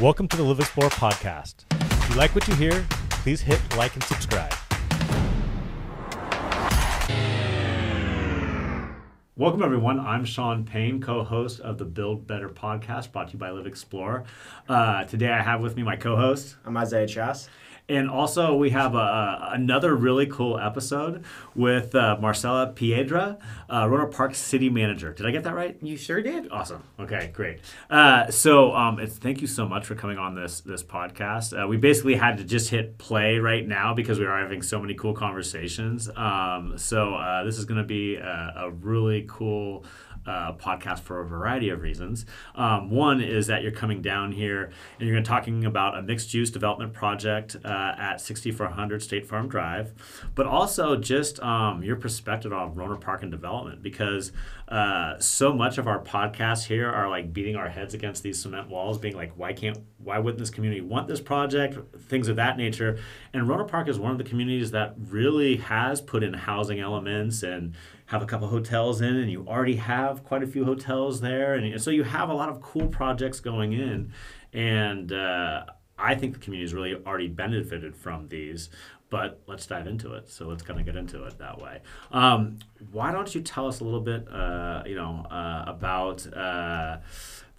Welcome to the Live Explore podcast. If you like what you hear, please hit like and subscribe. Welcome, everyone. I'm Sean Payne, co host of the Build Better podcast brought to you by Live Explore. Uh, today I have with me my co host. I'm Isaiah Chass. And also, we have a, another really cool episode with uh, Marcela Piedra, uh, Rohnert Park City Manager. Did I get that right? You sure did. Awesome. Okay, great. Uh, so, um, it's, thank you so much for coming on this this podcast. Uh, we basically had to just hit play right now because we are having so many cool conversations. Um, so, uh, this is going to be a, a really cool uh, podcast for a variety of reasons. Um, one is that you're coming down here and you're going to talking about a mixed use development project uh, at 6400 State Farm Drive, but also just um, your perspective on Rohnert Park and development because uh, so much of our podcasts here are like beating our heads against these cement walls, being like, why can't, why wouldn't this community want this project? Things of that nature. And Rohnert Park is one of the communities that really has put in housing elements and have a couple hotels in, and you already have quite a few hotels there, and so you have a lot of cool projects going in, and uh, I think the community has really already benefited from these. But let's dive into it. So let's kind of get into it that way. Um, why don't you tell us a little bit, uh, you know, uh, about uh,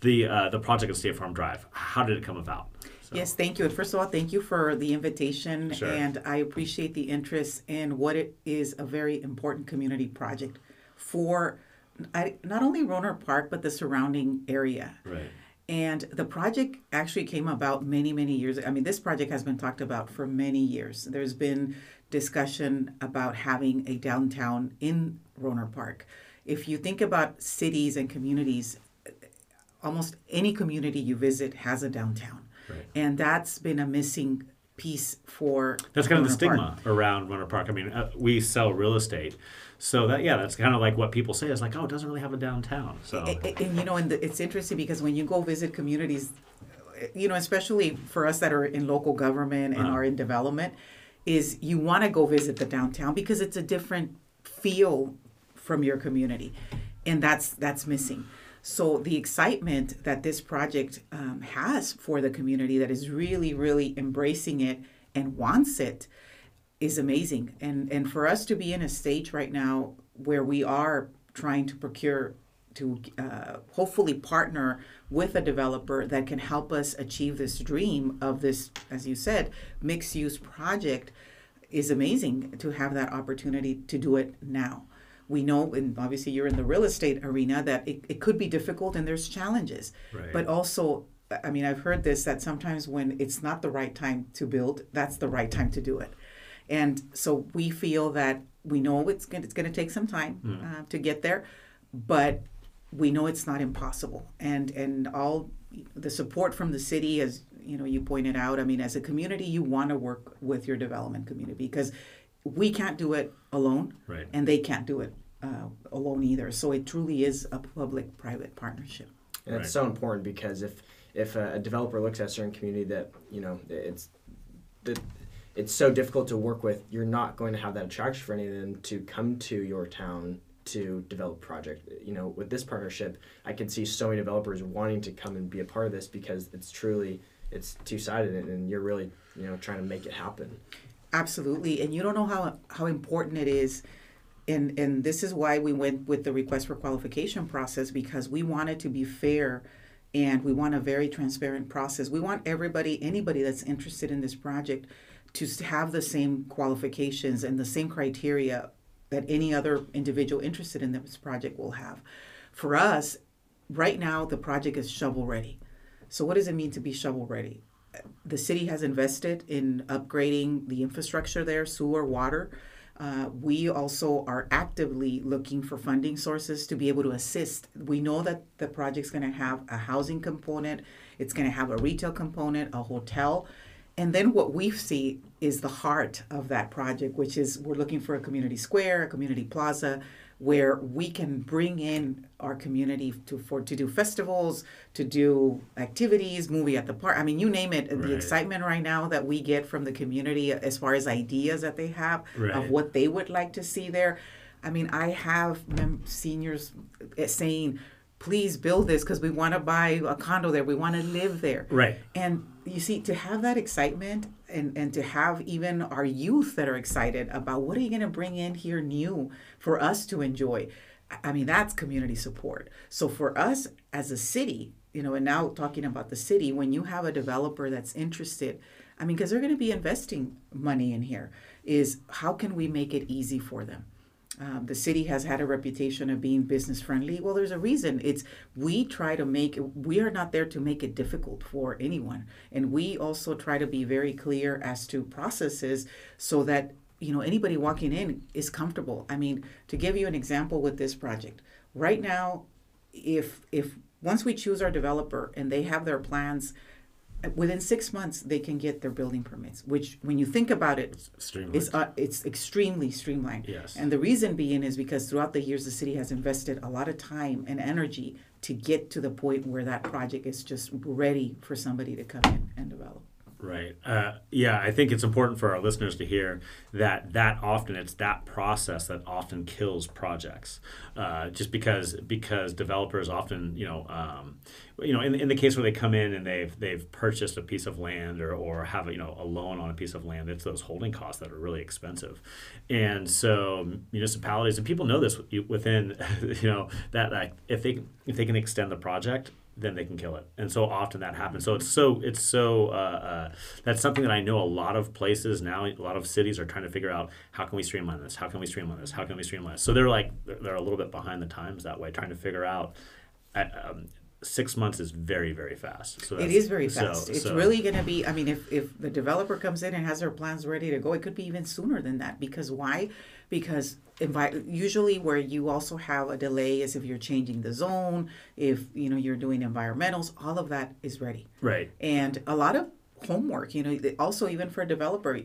the uh, the project at State Farm Drive? How did it come about? So. Yes, thank you. And first of all, thank you for the invitation. Sure. And I appreciate the interest in what it is a very important community project for not only Rohnert Park, but the surrounding area. Right. And the project actually came about many, many years. I mean, this project has been talked about for many years. There's been discussion about having a downtown in Rohnert Park. If you think about cities and communities, almost any community you visit has a downtown. Right. And that's been a missing piece for that's kind of the stigma Park. around Rohnert Park. I mean, uh, we sell real estate, so that yeah, that's kind of like what people say is like, oh, it doesn't really have a downtown. So and, and, and you know, and the, it's interesting because when you go visit communities, you know, especially for us that are in local government and uh-huh. are in development, is you want to go visit the downtown because it's a different feel from your community, and that's that's missing. So the excitement that this project um, has for the community that is really, really embracing it and wants it is amazing. And and for us to be in a stage right now where we are trying to procure to uh, hopefully partner with a developer that can help us achieve this dream of this, as you said, mixed use project is amazing to have that opportunity to do it now we know, and obviously you're in the real estate arena, that it, it could be difficult and there's challenges. Right. But also, I mean, I've heard this that sometimes when it's not the right time to build, that's the right time to do it. And so we feel that we know it's going it's to take some time mm. uh, to get there, but we know it's not impossible. And and all the support from the city, as you know, you pointed out. I mean, as a community, you want to work with your development community because we can't do it alone, right. and they can't do it uh, alone either. So it truly is a public-private partnership. And right. it's so important because if if a, developer looks at a certain community that you know it's that it's so difficult to work with, you're not going to have that attraction for any of them to come to your town to develop project. You know, with this partnership, I can see so many developers wanting to come and be a part of this because it's truly it's two sided and you're really you know trying to make it happen. Absolutely, and you don't know how how important it is. And, and this is why we went with the request for qualification process because we wanted to be fair and we want a very transparent process. We want everybody, anybody that's interested in this project, to have the same qualifications and the same criteria that any other individual interested in this project will have. For us, right now, the project is shovel ready. So, what does it mean to be shovel ready? the city has invested in upgrading the infrastructure there, sewer, water. Uh, we also are actively looking for funding sources to be able to assist. We know that the project's going to have a housing component, it's going to have a retail component, a hotel. And then what we see is the heart of that project, which is we're looking for a community square, a community plaza, where we can bring in our community to for to do festivals, to do activities, movie at the park. I mean, you name it. Right. The excitement right now that we get from the community as far as ideas that they have right. of what they would like to see there. I mean, I have mem- seniors eh, saying, please build this because we want to buy a condo there. We want to live there. Right. And you see, to have that excitement and, and to have even our youth that are excited about what are you going to bring in here new for us to enjoy. I mean, that's community support. So for us as a city, you know, and now talking about the city, when you have a developer that's interested, I mean, because they're going to be investing money in here, is how can we make it easy for them? Um, the city has had a reputation of being business friendly. Well, there's a reason. It's we try to make we are not there to make it difficult for anyone, and we also try to be very clear as to processes so that you know anybody walking in is comfortable. I mean, to give you an example with this project, right now, if if once we choose our developer and they have their plans within six months they can get their building permits which when you think about it it's, uh, it's extremely streamlined. Yes. and the reason being is because throughout the years the city has invested a lot of time and energy to get to the point where that project is just ready for somebody to come in and develop Right. Uh, yeah, I think it's important for our listeners to hear that that often it's that process that often kills projects, uh, just because because developers often you know um, you know in, in the case where they come in and they've they've purchased a piece of land or, or have a, you know a loan on a piece of land, it's those holding costs that are really expensive, and so municipalities and people know this within you know that like if they if they can extend the project then they can kill it. And so often that happens. So it's so it's so uh, uh, that's something that I know a lot of places now, a lot of cities are trying to figure out how can we streamline this? How can we streamline this? How can we streamline this? So they're like they're, a little bit behind the times that way, trying to figure out. Uh, um, six months is very very fast. So it is very so- fast it's so- really going to be i mean if, if the developer comes in and has their plans ready to go it could be even sooner than that because why because usually where you also have a delay is if you're changing the zone if you know you're doing environmentals all of that is ready right. and a lot of homework you know also even for a developer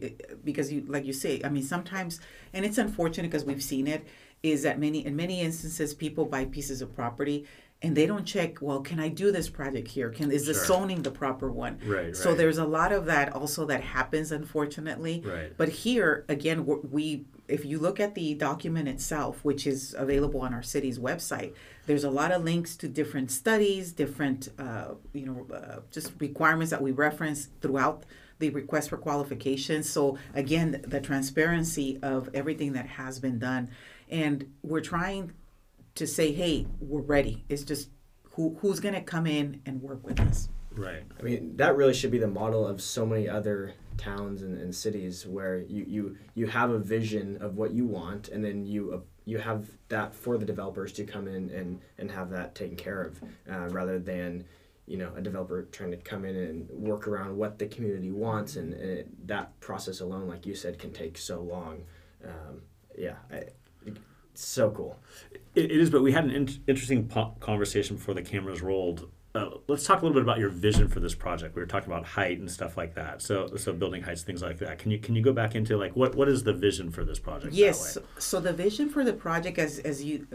because you like you say i mean sometimes and it's unfortunate because we've seen it is that many in many instances people buy pieces of property and they don't check well can i do this project here can is the Sure. zoning the proper one Right, so right. there's a lot of that also that happens unfortunately Right. but here again we if you look at the document itself which is available on our city's website there's a lot of links to different studies different uh, you know uh, just requirements that we reference throughout the request for qualifications so again the transparency of everything that has been done and we're trying to say hey we're ready it's just who, who's going to come in and work with us Right. I mean, that really should be the model of so many other towns and, and cities where you, you you have a vision of what you want, and then you uh, you have that for the developers to come in and, and have that taken care of, uh, rather than you know a developer trying to come in and work around what the community wants, and, and it, that process alone, like you said, can take so long. Um, yeah, I, it's so cool. It, it is, but we had an in- interesting po- conversation before the cameras rolled. Uh, let's talk a little bit about your vision for this project. We were talking about height and stuff like that. So, so building heights, things like that. Can you can you go back into like what what is the vision for this project? Yes. So the vision for the project, as as you,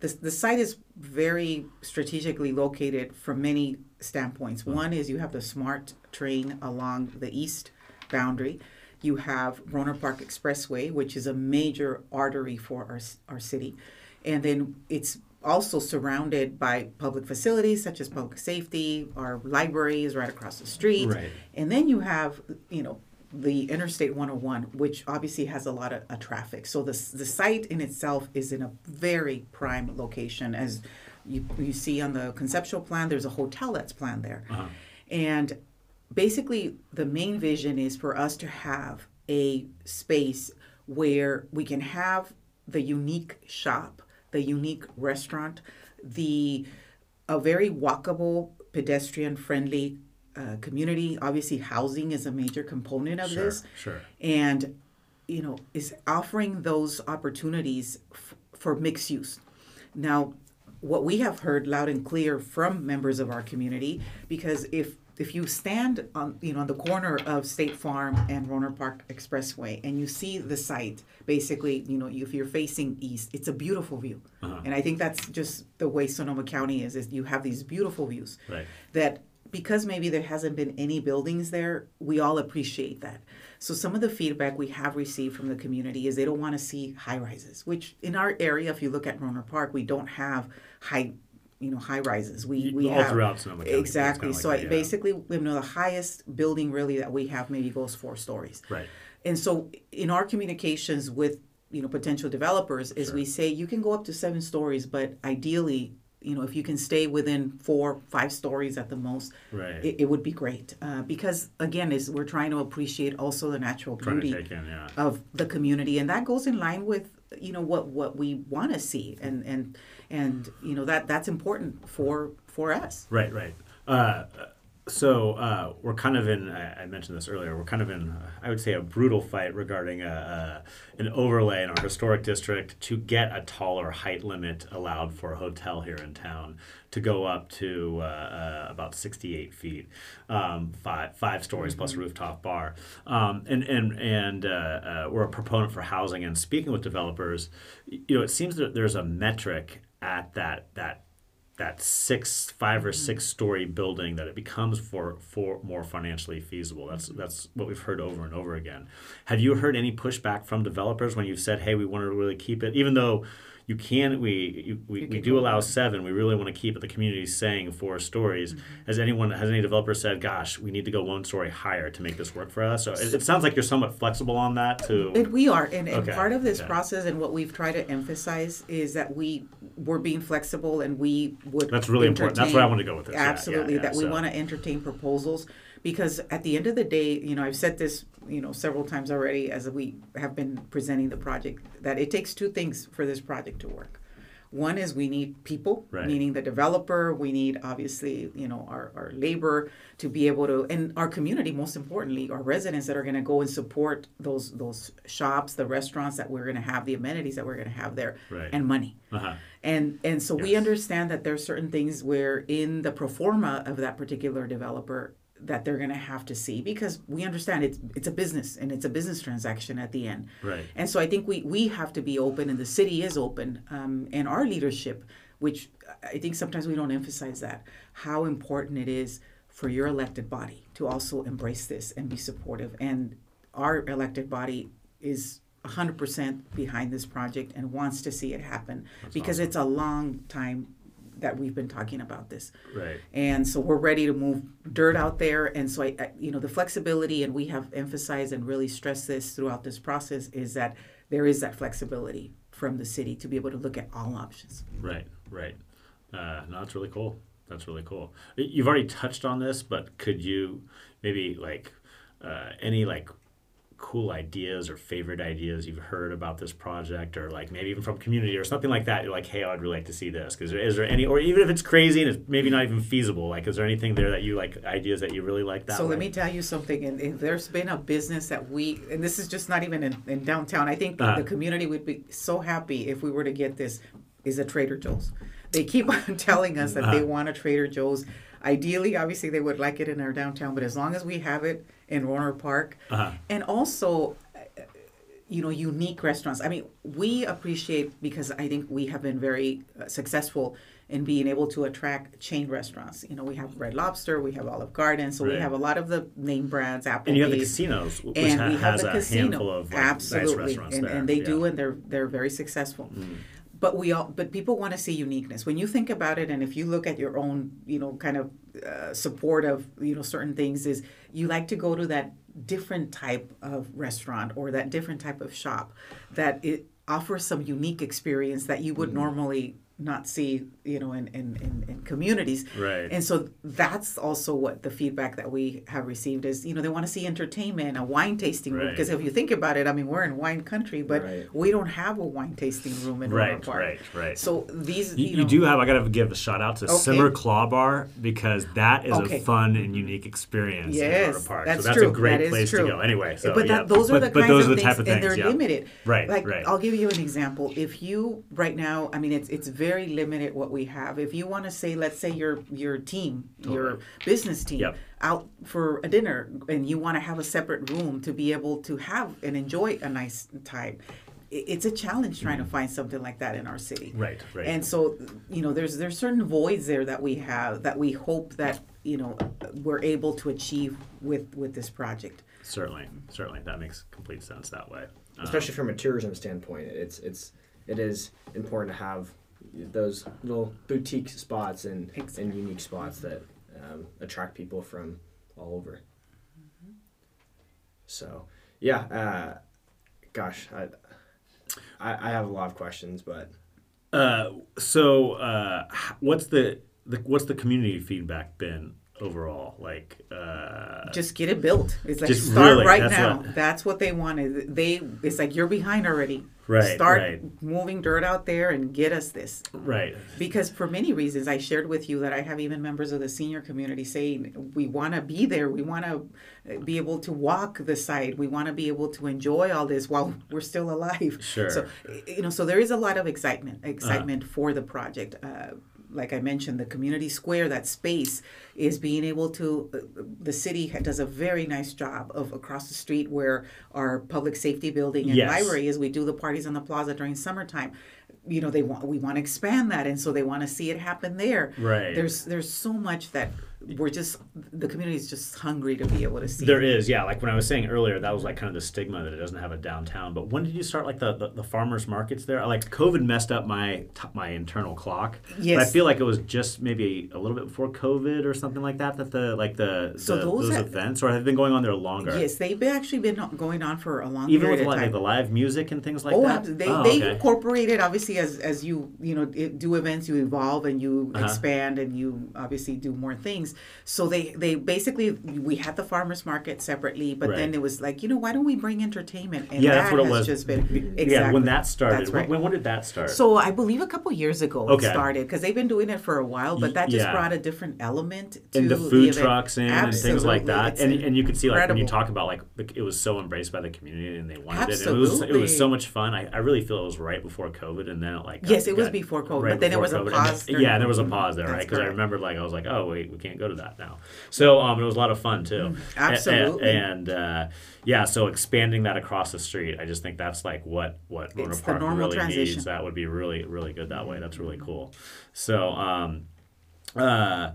the the site is very strategically located from many standpoints. One is you have the smart train along the east boundary. You have Rohnert Park Expressway, which is a major artery for our our city, and then it's also surrounded by public facilities such as public safety. Our library is right across the street. Right. And then you have, you know, the Interstate 101, which obviously has a lot of uh, traffic. So the, the site in itself is in a very prime location. As you, you see on the conceptual plan, there's a hotel that's planned there. Uh-huh. And basically, the main vision is for us to have a space where we can have the unique shop, the unique restaurant, the a very walkable, pedestrian friendly uh, community. Obviously, housing is a major component of Sure, this sure. and you know is offering those opportunities f- for mixed use now what we have heard loud and clear from members of our community because if if you stand on you know on the corner of State Farm and Rohnert Park Expressway and you see the site basically you know if you're facing east it's a beautiful view Uh-huh. and I think that's just the way Sonoma County is is you have these beautiful views Right. that because maybe there hasn't been any buildings there, we all appreciate that. So some of the feedback we have received from the community is they don't want to see high rises, which in our area, if you look at Rohnert Park, we don't have high you know high rises. We we all have throughout Sonoma County, exactly. so like I, that, yeah. basically, you know, the highest building really that we have maybe goes four stories. Right. And so in our communications with you know potential developers is Sure. we say you can go up to seven stories, but ideally, you know, if you can stay within four, five stories at the most, Right. it, it would be great. Uh, because again, is we're trying to appreciate also the natural beauty in, yeah. of the community, and that goes in line with you know what what we want to see, and and and you know that that's important for for us. Right, right. Uh, so uh, we're kind of in. I I mentioned this earlier. We're kind of in. uh, I would say a brutal fight regarding a, a, an overlay in our historic district to get a taller height limit allowed for a hotel here in town to go up to uh, uh, about 68 feet, um, five five stories plus a rooftop bar. Um, and and and uh, uh, we're a proponent for housing. And speaking with developers, you know, it seems that there's a metric at that that that six, five or six mm-hmm. story building that it becomes for for more financially feasible. That's mm-hmm. that's what we've heard over and over again. Have you heard any pushback from developers when you've said, "Hey, we want to really keep it," even though you can we you, we, You we do allow seven. We really want to keep it. The community's saying four stories. Mm-hmm. Has anyone has any developer said, "Gosh, we need to go one story higher to make this work for us"? So it, it sounds like you're somewhat flexible on that. too. And we are, and, and Okay, part of this okay. process and what we've tried to emphasize is that we we're being flexible and we would. That's really important. That's where I want to go with this. Yeah, yeah, Absolutely, yeah. that we want to entertain proposals because at the end of the day, you know, I've said this, you know, several times already as we have been presenting the project that it takes two things for this project to work. One is we need people, Right. meaning the developer. We need obviously, you know, our, our labor to be able to, and our community, most importantly, our residents that are going to go and support those those shops, the restaurants that we're going to have, the amenities that we're going to have there, Right. and money. Uh-huh. And and so we understand that there are certain things where in the pro forma of that particular developer that they're going to have to see because we understand it's it's a business and it's a business transaction at the end. Right. And so I think we we have to be open and the city is open um, and our leadership, which I think sometimes we don't emphasize that how important it is for your elected body to also embrace this and be supportive. And our elected body is 100% behind this project and wants to see it happen because awesome. it's a long time that we've been talking about this Right. and so we're ready to move dirt out there and so I, I you know the flexibility and we have emphasized and really stressed this throughout this process is that there is that flexibility from the city to be able to look at all options Right, right. Uh, no, that's really cool. That's really cool. You've already touched on this, but could you maybe like uh, any like cool ideas or favorite ideas you've heard about this project, or like maybe even from community or something like that? You're like, hey, I'd really like to see this. Because is there any, or even if it's crazy and it's maybe not even feasible, like, is there anything there that you like ideas that you really like that? so way? let me tell you something and, and there's been a business that we and this is just not even in, in downtown i think Uh-huh. the community would be so happy if we were to get this is a trader joe's they keep on telling us that they Uh-huh. want a trader joe's ideally obviously they would like it in our downtown but as long as we have it in Rohnert Park. Uh-huh. and also uh, you know unique restaurants. I mean we appreciate because i think we have been very uh, successful in being able to attract chain restaurants. You know we have red lobster we have olive garden so we have a lot of the name brands Applebee's, and you have the casinos, which and ha- we have has the a casino handful of like, nice absolutely. restaurants and, there. and they yeah. Mm. do and they're they're very successful. But we all but people want to see uniqueness. When you think about it and if you look at your own you know kind of uh, support of you know certain things is you like to go to that different type of restaurant or that different type of shop that it offers some unique experience that you would normally not see you know in, in, in, in communities Right. and so that's also what the feedback that we have received is you know they want to see entertainment a wine tasting room Right. because if you think about it i mean we're in wine country but Right. we don't have a wine tasting room in Rohnert Right, Park. right, right. So these, You, you, you know, do have. I gotta give a shout out to Okay. Simmer Claw Bar because that is Okay. a fun and unique experience in Yes, Rohnert Park. that's so that's true. a great That is place true. to go. Anyway, so but yeah, those are but, the but kinds those of are the things, type of and things. they're yeah. limited. Right, Like right. I'll give you an example. If you right now, I mean, it's it's very limited what we have. If you want to say, let's say your your team, your business team, Yep. out for a dinner, and you want to have a separate room to be able to have and enjoy a nice time. It's a challenge trying to find something like that in our city. Right, right. And so, you know, there's there's certain voids there that we have that we hope that you know we're able to achieve with with this project. certainly, certainly, that makes complete sense that way. Um, especially from a tourism standpoint it's it's it is important to have those little boutique spots and Exactly. and unique spots that um, attract people from all over. So yeah, uh, gosh, I, I I have a lot of questions, but Uh, so, uh, what's the, the what's the community feedback been overall? Like, uh, just get it built. It's like Just start really, right that's now. what- That's what they wanted. They it's like you're behind already. Right, Start right. moving dirt out there and get us this. right? Because for many reasons, I shared with you that I have even members of the senior community saying we want to be there. We want to be able to walk the site. We want to be able to enjoy all this while we're still alive. Sure. So you know, so there is a lot of excitement, excitement for the project. Uh, like I mentioned, the community square, that space is being able to. Uh, the city does a very nice job of across the street where our public safety building and Yes. library is. We do the parties on the plaza during summertime. You know, they want we want to expand that, and so they want to see it happen there. Right. There's there's so much that we're just the community is just hungry to be able to see. There is, yeah. Like when I was saying earlier, that was like kind of the stigma that it doesn't have a downtown. But when did you start like the, the, the farmers markets there? Like COVID messed up my my internal clock. But I feel like it was just maybe a little bit before COVID or something like that. That the like the, So the- those those events or have been going on there longer. Yes, they've been actually been going on for a long time. Even with like, the live music and things like oh, that. they Oh, they okay. incorporated obviously as as you you know do events, you evolve and you Uh-huh. expand and you obviously do more things. So they they basically we had the farmers market separately, but then it was like you know why don't we bring entertainment? And Yeah, that that's what it has was. just been exactly. Yeah, when that started. That's right. When, when did that start? So I believe a couple years ago Okay. it started because they've been doing it for a while, but that just Yeah. brought a different element to and the food event. trucks in and things like that. It's And, and you could see like when you talk about like it was so embraced by the community and they wanted it. And it was it was so much fun. I, I really feel it was right before COVID and then it like Yes, it was before COVID, right but then there was a COVID. And pause then- yeah, there was a pause there, right? Because I remember like I was like, oh wait, we can't go to that now. So um, it was a lot of fun too. A- Absolutely. And, uh, yeah, so expanding that across the street, I just think that's like what what Rohnert It's Park really transition. needs. That would be really really good that way. That's really cool. So. Um, uh,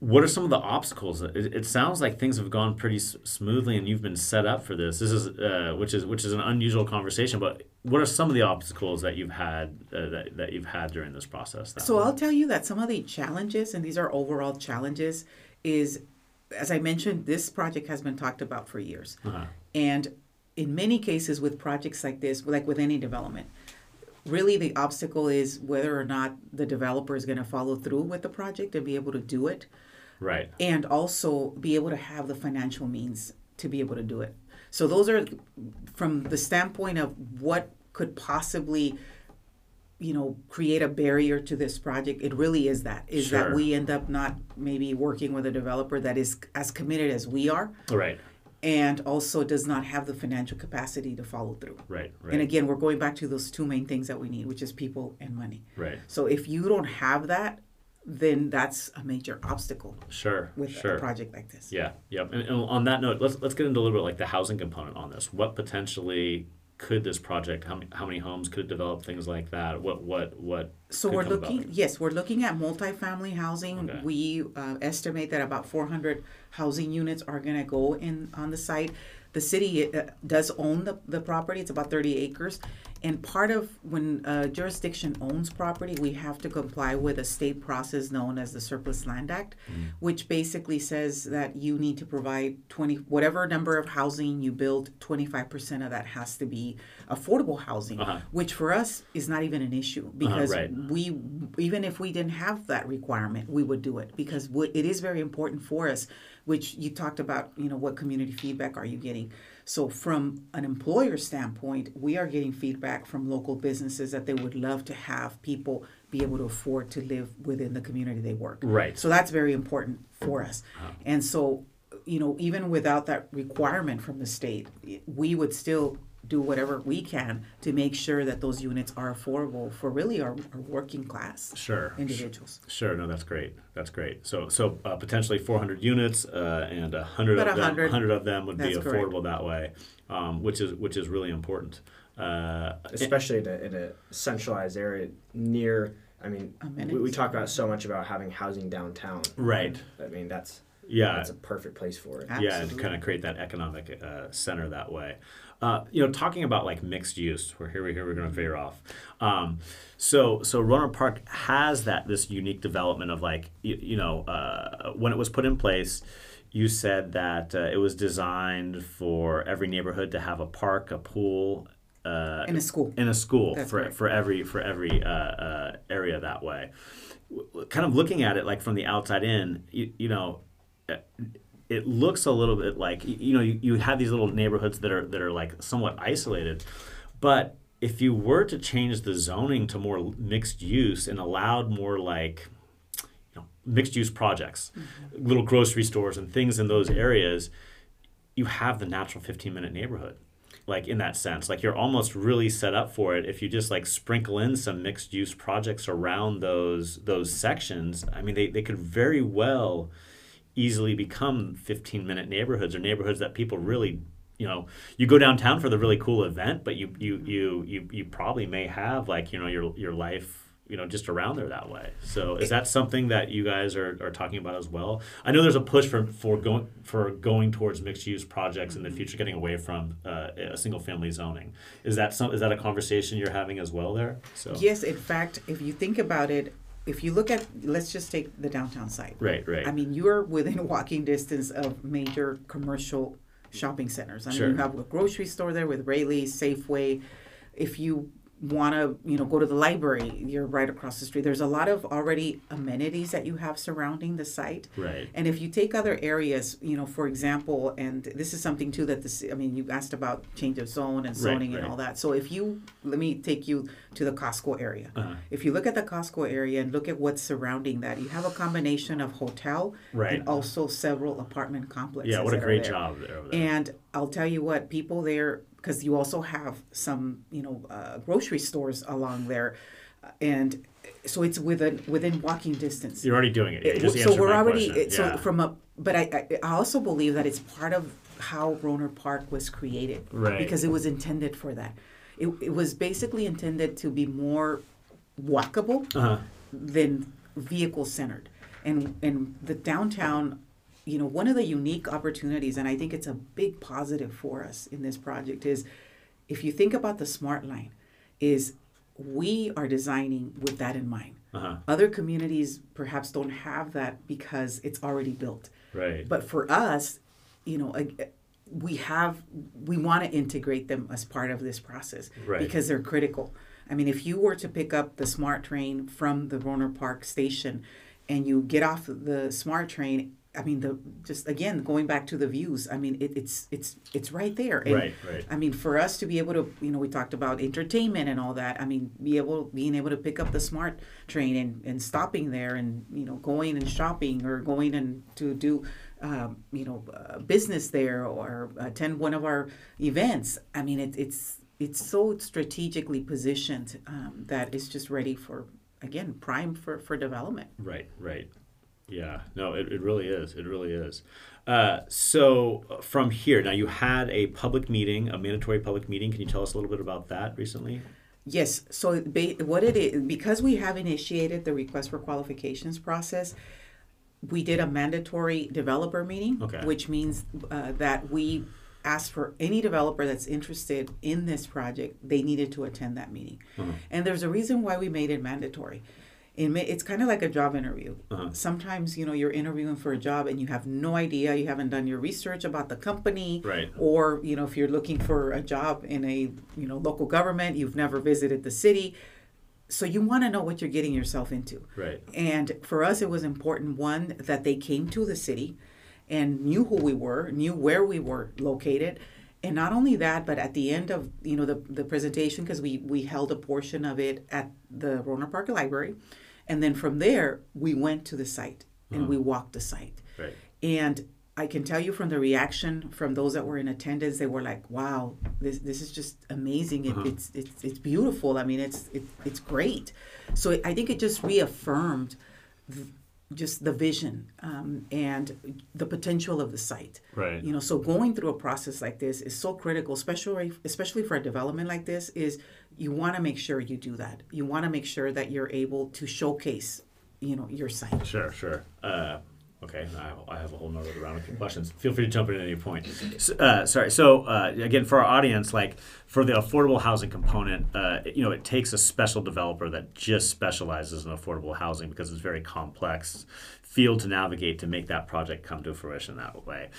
what are some of the obstacles? It, it sounds like things have gone pretty s- smoothly, and you've been set up for this. This is uh, which is which is an unusual conversation. But what are some of the obstacles that you've had uh, that, that you've had during this process? So way? I'll tell you that some of the challenges, and these are overall challenges, is as I mentioned, this project has been talked about for years. Uh-huh. And in many cases, with projects like this, like with any development, really the obstacle is whether or not the developer is going to follow through with the project and be able to do it, right, and also be able to have the financial means to be able to do it. So those are from the standpoint of what could possibly you know create a barrier to this project it really is that is Sure. that we end up not maybe working with a developer that is as committed as we are right, and also does not have the financial capacity to follow through right, right, and again we're going back to those two main things that we need which is people and money right. so if you don't have that then that's a major obstacle Sure, with sure. a project like this Yeah, yep. And, and on that note, let's let's get into a little bit like the housing component on this. What potentially could this project? How many, how many homes could it develop? Things like that. What what what? So we're looking, yes, we're looking at multifamily housing. Okay. We uh, estimate that about 400 housing units are going to go in on the site. The city uh, does own the, the property. It's about 30 acres. And part of when a jurisdiction owns property, we have to comply with a state process known as the Surplus Land Act, Mm-hmm. which basically says that you need to provide 20, whatever number of housing you build, 25% of that has to be affordable housing, Uh-huh. which for us is not even an issue because right. we even if we didn't have that requirement we would do it because it is very important for us which you talked about you know what community feedback are you getting so from an employer standpoint we are getting feedback from local businesses that they would love to have people be able to afford to live within the community they work Right. so that's very important for us Uh-huh. and so you know even without that requirement from the state we would still do whatever we can to make sure that those units are affordable for really our, our working class Sure. individuals. Sure, no, that's great. That's great. So, so uh, potentially 400 units, uh, and hundred About of them, 100. 100 of them would be That's correct. affordable that way, um, which is which is really important. Uh, especially in a, in a centralized area near. I mean, we, we talk about so much about having housing downtown. right. I mean, that's Yeah. that's a perfect place for it. Ah. yeah, and Absolutely. kind of create that economic uh, center that way. Uh, you know, talking about like mixed use, we're here. We here we're going to veer off. Um, so so Rohnert Park has that this unique development of like you, you know uh, when it was put in place. You said that uh, it was designed for every neighborhood to have a park, a pool, uh, In a school. in a school That's for, right. for every for every uh, uh, area that way. W- Kind of looking at it like from the outside in, you, you know, uh, it looks a little bit like you know you, you have these little neighborhoods that are that are like somewhat isolated, but if you were to change the zoning to more mixed use and allowed more like you know mixed use projects, mm-hmm. little grocery stores and things in those areas, you have the natural 15 minute neighborhood like in that sense. Like you're almost really set up for it if you just like sprinkle in some mixed use projects around those those sections. I mean they, they could very well easily become 15 minute neighborhoods or neighborhoods that people really you know you go downtown for the really cool event but you you you you, you probably may have like you know your your life you know just around there that way. So is that something that you guys are, are talking about as well? I know there's a push for for going for going towards mixed use projects in the future getting away from uh, a single family zoning. Is that some is that a conversation you're having as well there? So Yes, in fact, if you think about it, if you look at, let's just take the downtown side. right right I mean, you're within walking distance of major commercial shopping centers. I mean, Sure. you have a grocery store there with Raley's, Safeway. If you want to, you know, go to the library, you're right across the street. There's a lot of already amenities that you have surrounding the site. right And if you take other areas, you know, for example, and this is something too that this, I mean, you asked about change of zone and Right, zoning and all that. So if you, let me take you to the Costco area. Uh-huh. If you look at the Costco area and look at what's surrounding that, you have a combination of hotel Right. and also several apartment complexes. yeah what a great job there, there. And I'll tell you what, people there, because you also have some, you know, uh, grocery stores along there, uh, and so it's within within walking distance. you're already doing it, You It- so we're already it- so yeah. from a but I, I I also believe that it's part of how Rohnert Park was created Right. because it was intended for that. It, it was basically intended to be more walkable uh-huh. than vehicle centered. And and the downtown, you know, one of the unique opportunities, and I think it's a big positive for us in this project is if you think about the smart line, is we are designing with that in mind. Uh-huh. Other communities perhaps don't have that because it's already built. right But for us, you know, we have we want to integrate them as part of this process Right. because they're critical. I mean, if you were to pick up the smart train from the Rohnert Park station and you get off the smart train, I mean, the just again going back to the views. I mean, it, it's it's it's right there. And, Right, right. I mean, for us to be able to, you know, we talked about entertainment and all that. I mean, be able being able to pick up the smart train and, and stopping there and you know going and shopping or going and to do, um, you know, uh, business there or attend one of our events. I mean, it, it's it's so strategically positioned um, that it's just ready for again prime for for development. Right, right. Yeah, no, it, it really is. It really is. Uh, so uh, from here, now you had a public meeting, a mandatory public meeting. Can you tell us a little bit about that recently? Yes. So ba- what it is, because we have initiated the request for qualifications process, we did a mandatory developer meeting, Okay. which means uh, that we asked for any developer that's interested in this project, they needed to attend that meeting. Uh-huh. And there's a reason why we made it mandatory. Ma- it's kind of like a job interview. Uh-huh. Sometimes, you know, you're interviewing for a job and you have no idea, you haven't done your research about the company, Right. or you know if you're looking for a job in a you know local government you've never visited the city so you want to know what you're getting yourself into Right. and for us it was important one that they came to the city and knew who we were knew where we were located and not only that but at the end of you know the, the presentation because we we held a portion of it at the Rohnert Park Library and then from there we went to the site and we walked the site Right. and I can tell you from the reaction from those that were in attendance, they were like, "Wow, this this is just amazing. It, Uh-huh. It's it's it's beautiful. I mean, it's it, it's great." So I think it just reaffirmed th- just the vision um, and the potential of the site. Right. You know, so going through a process like this is so critical, especially especially for a development like this. Is you want to make sure you do that. You want to make sure that you're able to showcase, you know, your site. Sure, sure. Uh, Okay, I, I have a whole nother round of questions. Feel free to jump in at any point. So, uh, sorry. So uh, again, for our audience, like for the affordable housing component, uh, you know, it takes a special developer that just specializes in affordable housing because it's very complex field to navigate to make that project come to fruition that way.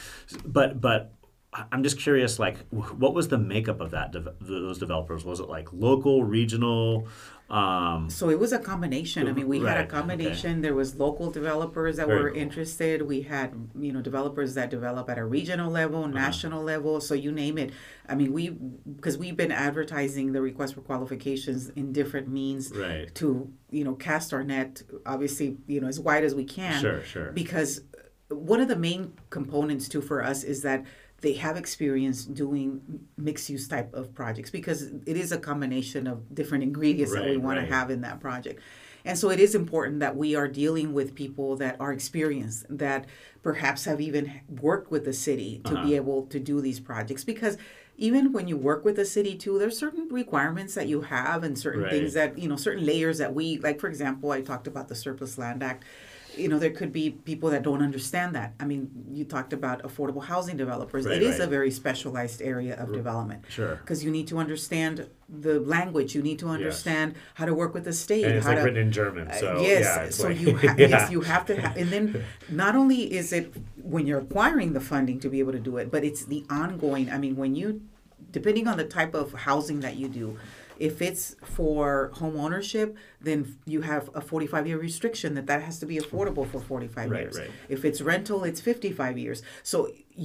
But but I'm just curious, like, what was the makeup of that de- those developers? Was it like local, regional? Um, So it was a combination. I mean, we had Right, a okay. combination. There was local developers that Very were cool. interested. We had, you know, developers that develop at a regional level, Uh-huh. national level. So you name it. I mean, we because we've been advertising the request for qualifications in different means right. to, you know, cast our net obviously, you know, as wide as we can Sure. Sure. because one of the main components too for us is that they have experience doing mixed use type of projects because it is a combination of different ingredients that we want right. to have in that project. And so it is important that we are dealing with people that are experienced, that perhaps have even worked with the city to Uh-huh. be able to do these projects. Because even when you work with the city too, there's certain requirements that you have and certain Right. things that, you know, certain layers that we, like for example, I talked about the Surplus Land Act you know there could be people that don't understand that i mean you talked about affordable housing developers Right, it is right. a very specialized area of development Sure. because you need to understand the language you need to understand how to work with the state And it's how like to written in German, uh, so yes yeah. So like, you ha- yeah. yes you have to ha- and then not only is it when you're acquiring the funding to be able to do it but it's the ongoing i mean when you depending on the type of housing that you do if it's for home ownership then you have a 45 year restriction that that has to be affordable for 45 Right, years. right. if it's rental it's 55 years. So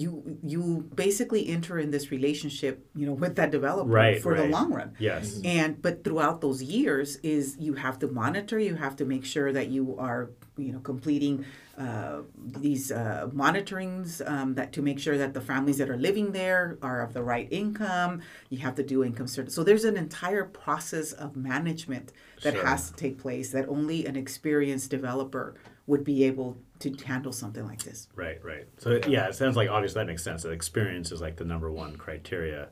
you you basically enter in this relationship you know with that developer Right, for the long run. Yes. Mm-hmm. and but throughout those years is you have to monitor you have to make sure that you are you know completing uh, these uh, monitorings um, that to make sure that the families that are living there are of the right income you have to do income cert so there's an entire process of management that Sure. has to take place that only an experienced developer would be able to handle something like this Right, right. So yeah, it sounds like obviously that makes sense. That experience is like the number one criteria.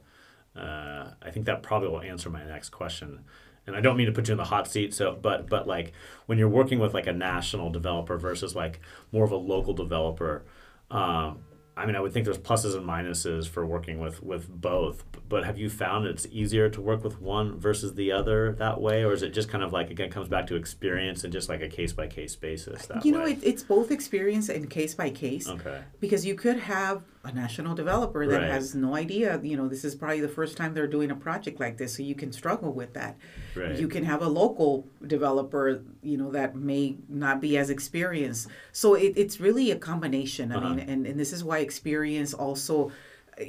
Uh, I think that probably will answer my next question. And I don't mean to put you in the hot seat. So, but but like when you're working with like a national developer versus like more of a local developer, um, I mean, I would think there's pluses and minuses for working with with both. But have you found it's easier to work with one versus the other that way, or is it just kind of like again comes back to experience and just like a case by case basis that you know it, it's both experience and case by case okay. because you could have a national developer that Right. has no idea you know this is probably the first time they're doing a project like this so you can struggle with that Right. you can have a local developer you know that may not be as experienced so it, it's really a combination i mean Uh-huh. and, and this is why experience also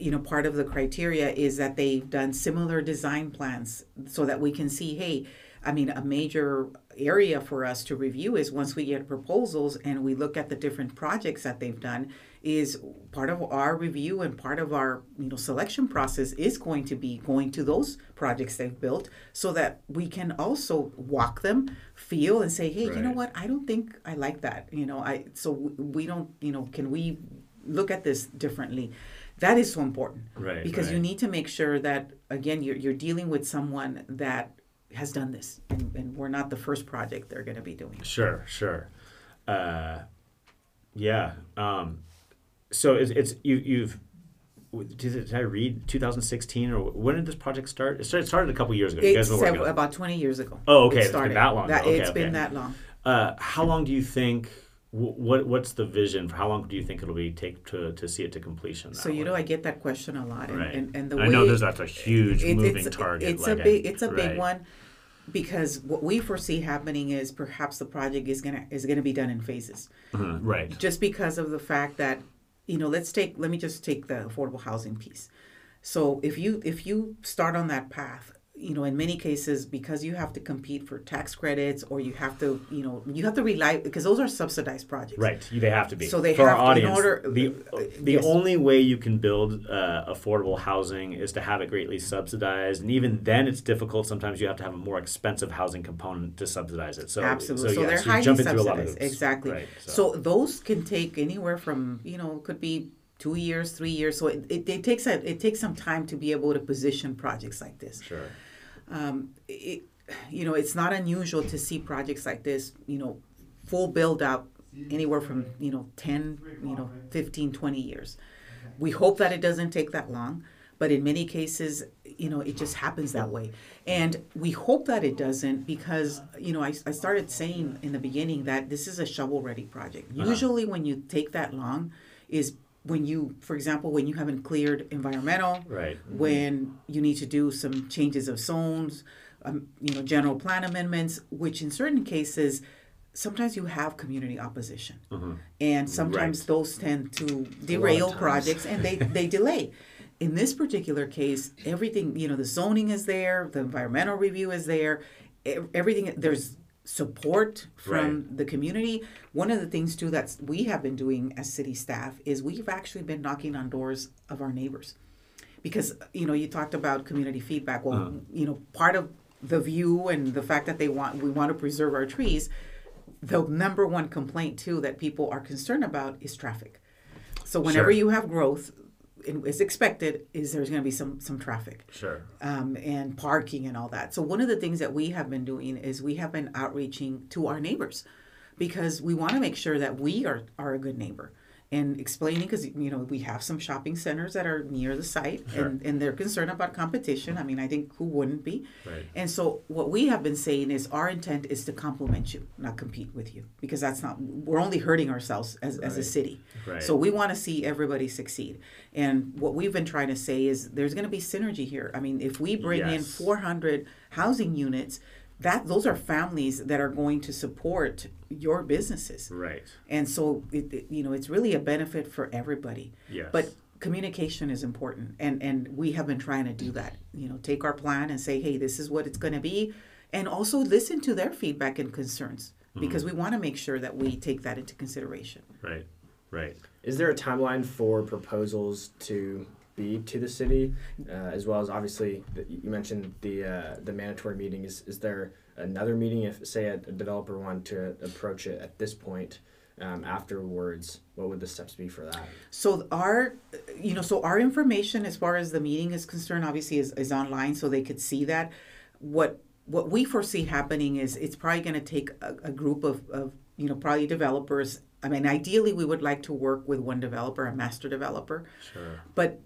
you know part of the criteria is that they've done similar design plans so that we can see hey i mean a major area for us to review is once we get proposals and we look at the different projects that they've done is part of our review and part of our you know selection process is going to be going to those projects they've built so that we can also walk them feel and say hey you know what i don't think i like that you know i so we- don't you know can we look at this differently that is so important Right, because you need to make sure that again you're, you're dealing with someone that has done this and, and we're not the first project they're going to be doing Sure, sure. Uh, yeah. Um, so it's, it's you, you've. Did, I read 2016 or when did this project start? It started, started a couple years ago. You guys working on about 20 years ago Oh, okay. it It's been that long ago. Okay, it's okay. been that long Uh, how long do you think? What what's the vision for how long do you think it'll be take to, to see it to completion? so you way? know i get that question a lot and, Right. and, and the I way know there's that's a huge it- moving it's, target. It's like a big. It's a big right. one, because what we foresee happening is perhaps the project is gonna is gonna be done in phases, Mhm, Right. just because of the fact that you know. Let's take. Let me just take the affordable housing piece. So if you if you start on that path, you know, in many cases, because you have to compete for tax credits or you have to, you know, you have to rely because those are subsidized projects. Right, they have to be. So they for have our to- in audience. order- the uh, the yes. only way you can build uh, affordable housing is to have it greatly subsidized, and even then, it's difficult. Sometimes you have to have a more expensive housing component to subsidize it. So Absolutely. So, yeah, they're so highly jumping through a lot of subsidized. Exactly. Right, so. those can take anywhere from you know could be two years, three years. So it, it, it takes a, it takes some time to be able to position projects like this. sure. Um, it, you know, it's not unusual to see projects like this. You know, full build up anywhere from you know 10 you know 15 20 years we hope that it doesn't take that long but in many cases you know it just happens that way and we hope that it doesn't because you know i, I started saying in the beginning that this is a shovel ready project Uh-huh. usually when you take that long is when you for example when you haven't cleared environmental Right. when you need to do some changes of zones, um, you know, general plan amendments, which in certain cases, sometimes you have community opposition, and sometimes Right. those tend to derail projects and they they delay. In this particular case, everything you know, the zoning is there, the environmental review is there, everything there's support from Right. the community. One of the things too that we have been doing as city staff is we've actually been knocking on doors of our neighbors because you know you talked about community feedback well Uh-huh. you know part of the view and the fact that they want we want to preserve our trees the number one complaint too that people are concerned about is traffic so whenever Sure. you have growth and it's expected is there's going to be some some traffic Sure. um, and parking and all that. So one of the things that we have been doing is we have been outreaching to our neighbors because we want to make sure that we are, are a good neighbor and explaining because you know we have some shopping centers that are near the site Sure. and, and they're concerned about competition. I mean, I think who wouldn't be? Right. And so what we have been saying is our intent is to complement you, not compete with you, because that's not we're only hurting ourselves as, as a city. Right. So we want to see everybody succeed. And what we've been trying to say is there's going to be synergy here. I mean, if we bring in 400 housing units, that those are families that are going to support your businesses. Right. And so it, it- you know, it's really a benefit for everybody. Yes. But communication is important and and we have been trying to do that. You know, take our plan and say, "Hey, this is what it's going to be." And also listen to their feedback and concerns because we want to make sure that we take that into consideration. Right. Right. Is there a timeline for proposals to be to the city, uh, as well as obviously the, you mentioned the uh, the mandatory meeting? Is is there another meeting if say a, a developer wanted to approach it at this point? Um, afterwards, what would the steps be for that? So our, you know, so our information as far as the meeting is concerned, obviously is, is online, so they could see that. What what we foresee happening is it's probably going to take a, a group of, of you know probably developers. I mean, ideally we would like to work with one developer, a master developer, Sure. but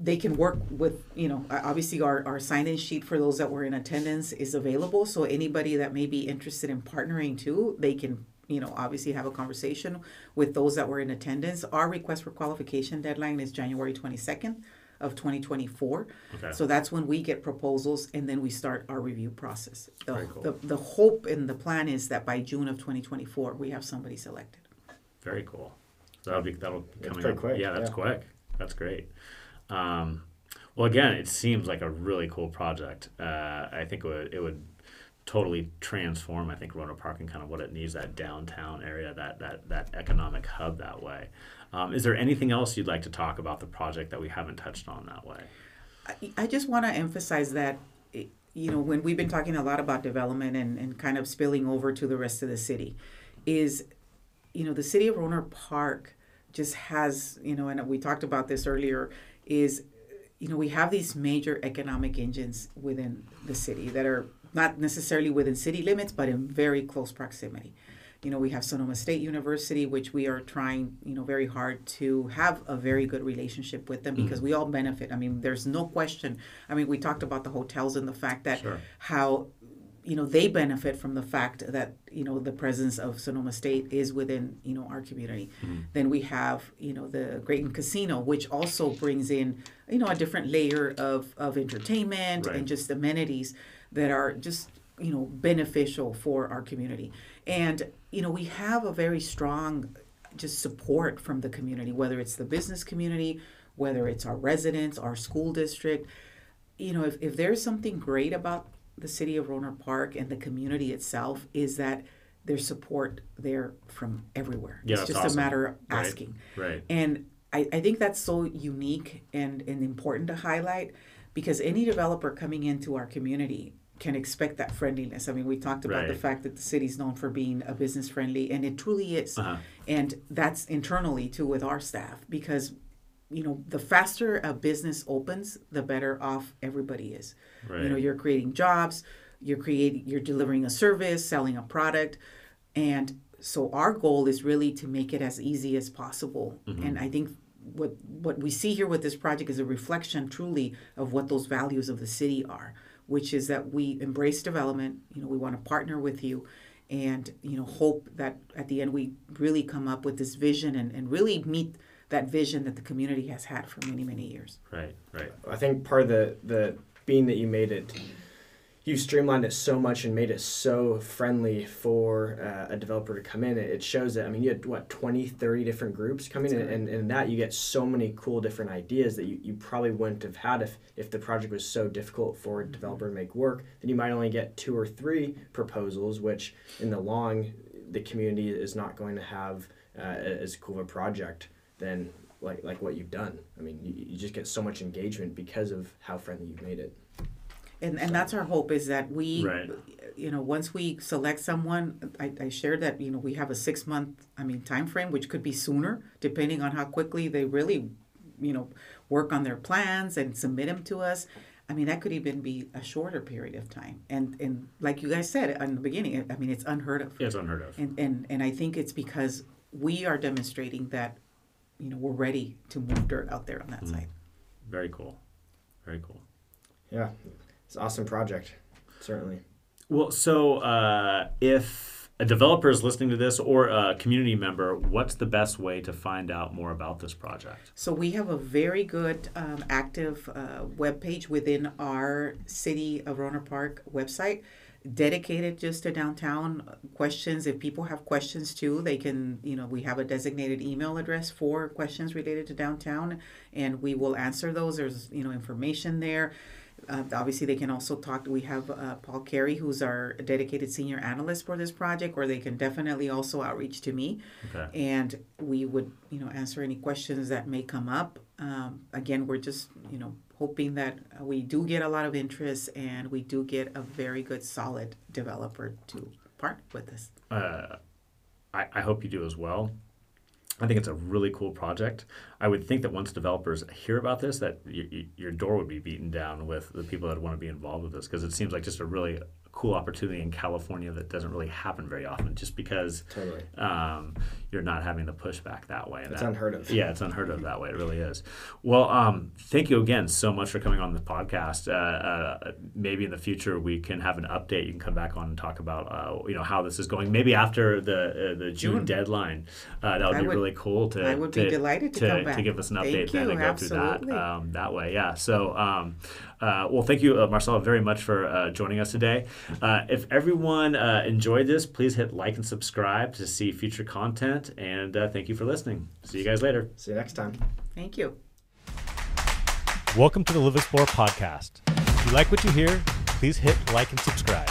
they can work with you know obviously our, our sign-in sheet for those that were in attendance is available so anybody that may be interested in partnering too they can you know obviously have a conversation with those that were in attendance our request for qualification deadline is january 22nd of 2024 Okay. so that's when we get proposals and then we start our review process the, Very cool. the, the hope and the plan is that by june of 2024 we have somebody selected Very cool. So that'll be that'll be That's coming pretty up. quick, Yeah, that's yeah. quick. That's great. Um, well, again, it seems like a really cool project. Uh, I think it would it would totally transform. I think Rohnert Park and kind of what it needs that downtown area, that that that economic hub that way. Um, is there anything else you'd like to talk about the project that we haven't touched on that way? I- I just want to emphasize that, eh, you know, when we've been talking a lot about development and, and kind of spilling over to the rest of the city, is, you know, the city of Rohnert Park just has, you know, and we talked about this earlier, is, you know, we have these major economic engines within the city that are not necessarily within city limits, but in very close proximity. You know, we have Sonoma State University, which we are trying, you know, very hard to have a very good relationship with them because mm. we all benefit. I mean, there's no question. I mean, we talked about the hotels and the fact that Sure. how, you know, they benefit from the fact that, you know, the presence of Sonoma State is within, you know, our community. Mm-hmm. Then we have, you know, the Graton Casino, which also brings in, you know, a different layer of, of entertainment Right. and just amenities that are just you know beneficial for our community and you know we have a very strong just support from the community whether it's the business community whether it's our residents our school district you know if, if there's something great about the city of Rohnert park and the community itself is that there's support there from everywhere Yeah, it's just awesome. a matter of asking Right. right. and I, I think that's so unique and, and important to highlight because any developer coming into our community can expect that friendliness. I mean, we talked about the fact that the city's known for being a business friendly, and it truly is. Uh-huh. And that's internally too with our staff because, you know, the faster a business opens, the better off everybody is. Right. You know, you're creating jobs, you're creating, you're delivering a service, selling a product, and so our goal is really to make it as easy as possible. Mm-hmm. And I think what what we see here with this project is a reflection truly of what those values of the city are, which is that we embrace development. You know, we want to partner with you, and you know, hope that at the end we really come up with this vision and, and really meet that vision that the community has had for many many years. Right, right. I think part of the the being that you made it, you streamlined it so much and made it so friendly for uh, a developer to come in. It it shows that I mean you had what 20, 30 different groups coming in, and, and in that you get so many cool different ideas that you, you probably wouldn't have had if if the project was so difficult for a developer to make work. Then you might only get two or three proposals, which in the long the community is not going to have uh, as cool of a project than like like what you've done. I mean, you, you just get so much engagement because of how friendly you've made it. And and that's our hope is that we, Right. you know, once we select someone, I, I shared that you know we have a six month, I mean, time frame, which could be sooner depending on how quickly they really, you know, work on their plans and submit them to us. I mean, that could even be a shorter period of time. And and like you guys said in the beginning, I mean, it's unheard of. It's unheard of. And and and I think it's because we are demonstrating that, you know, we're ready to move dirt out there on that site. Very cool. Very cool. Yeah, it's an awesome project, certainly. Well, so uh, if a developer is listening to this or a community member, what's the best way to find out more about this project? So we have a very good um, active uh, web page within our City of Rohnert Park website dedicated just to downtown questions. If people have questions too, they can, you know, we have a designated email address for questions related to downtown and we will answer those. There's, you know, information there. Uh, obviously, they can also talk. We have uh, Paul Carey, who's our dedicated senior analyst for this project, or they can definitely also outreach to me Okay. and we would you know answer any questions that may come up um, again we're just you know hoping that we do get a lot of interest and we do get a very good solid developer to partner with us uh, I, I hope you do as well. I think it's a really cool project. I would think that once developers hear about this, that y- y- your door would be beaten down with the people that want to be involved with this because it seems like just a really cool opportunity in California that doesn't really happen very often, just because Totally. um, you're not having the pushback that way. And It's that- unheard of. Yeah, it's unheard of that way. It really is. Well, um, thank you again so much for coming on the podcast. Uh, uh, maybe in the future we can have an update. You can come back on and talk about uh, you know how this is going. Maybe after the uh, the June, June. deadline, uh, that would I be would- really cool to. I would be to, delighted to to, come back. give us an Thank update then you, and go through that um, that way. Yeah. So, um, uh, well, thank you, uh, Marcela, very much for uh, joining us today. Uh, if everyone uh, enjoyed this, please hit like and subscribe to see future content. And uh, thank you for listening. See you guys later. See you next time. thank you Welcome to the Live Explore podcast. If you like what you hear, please hit like and subscribe.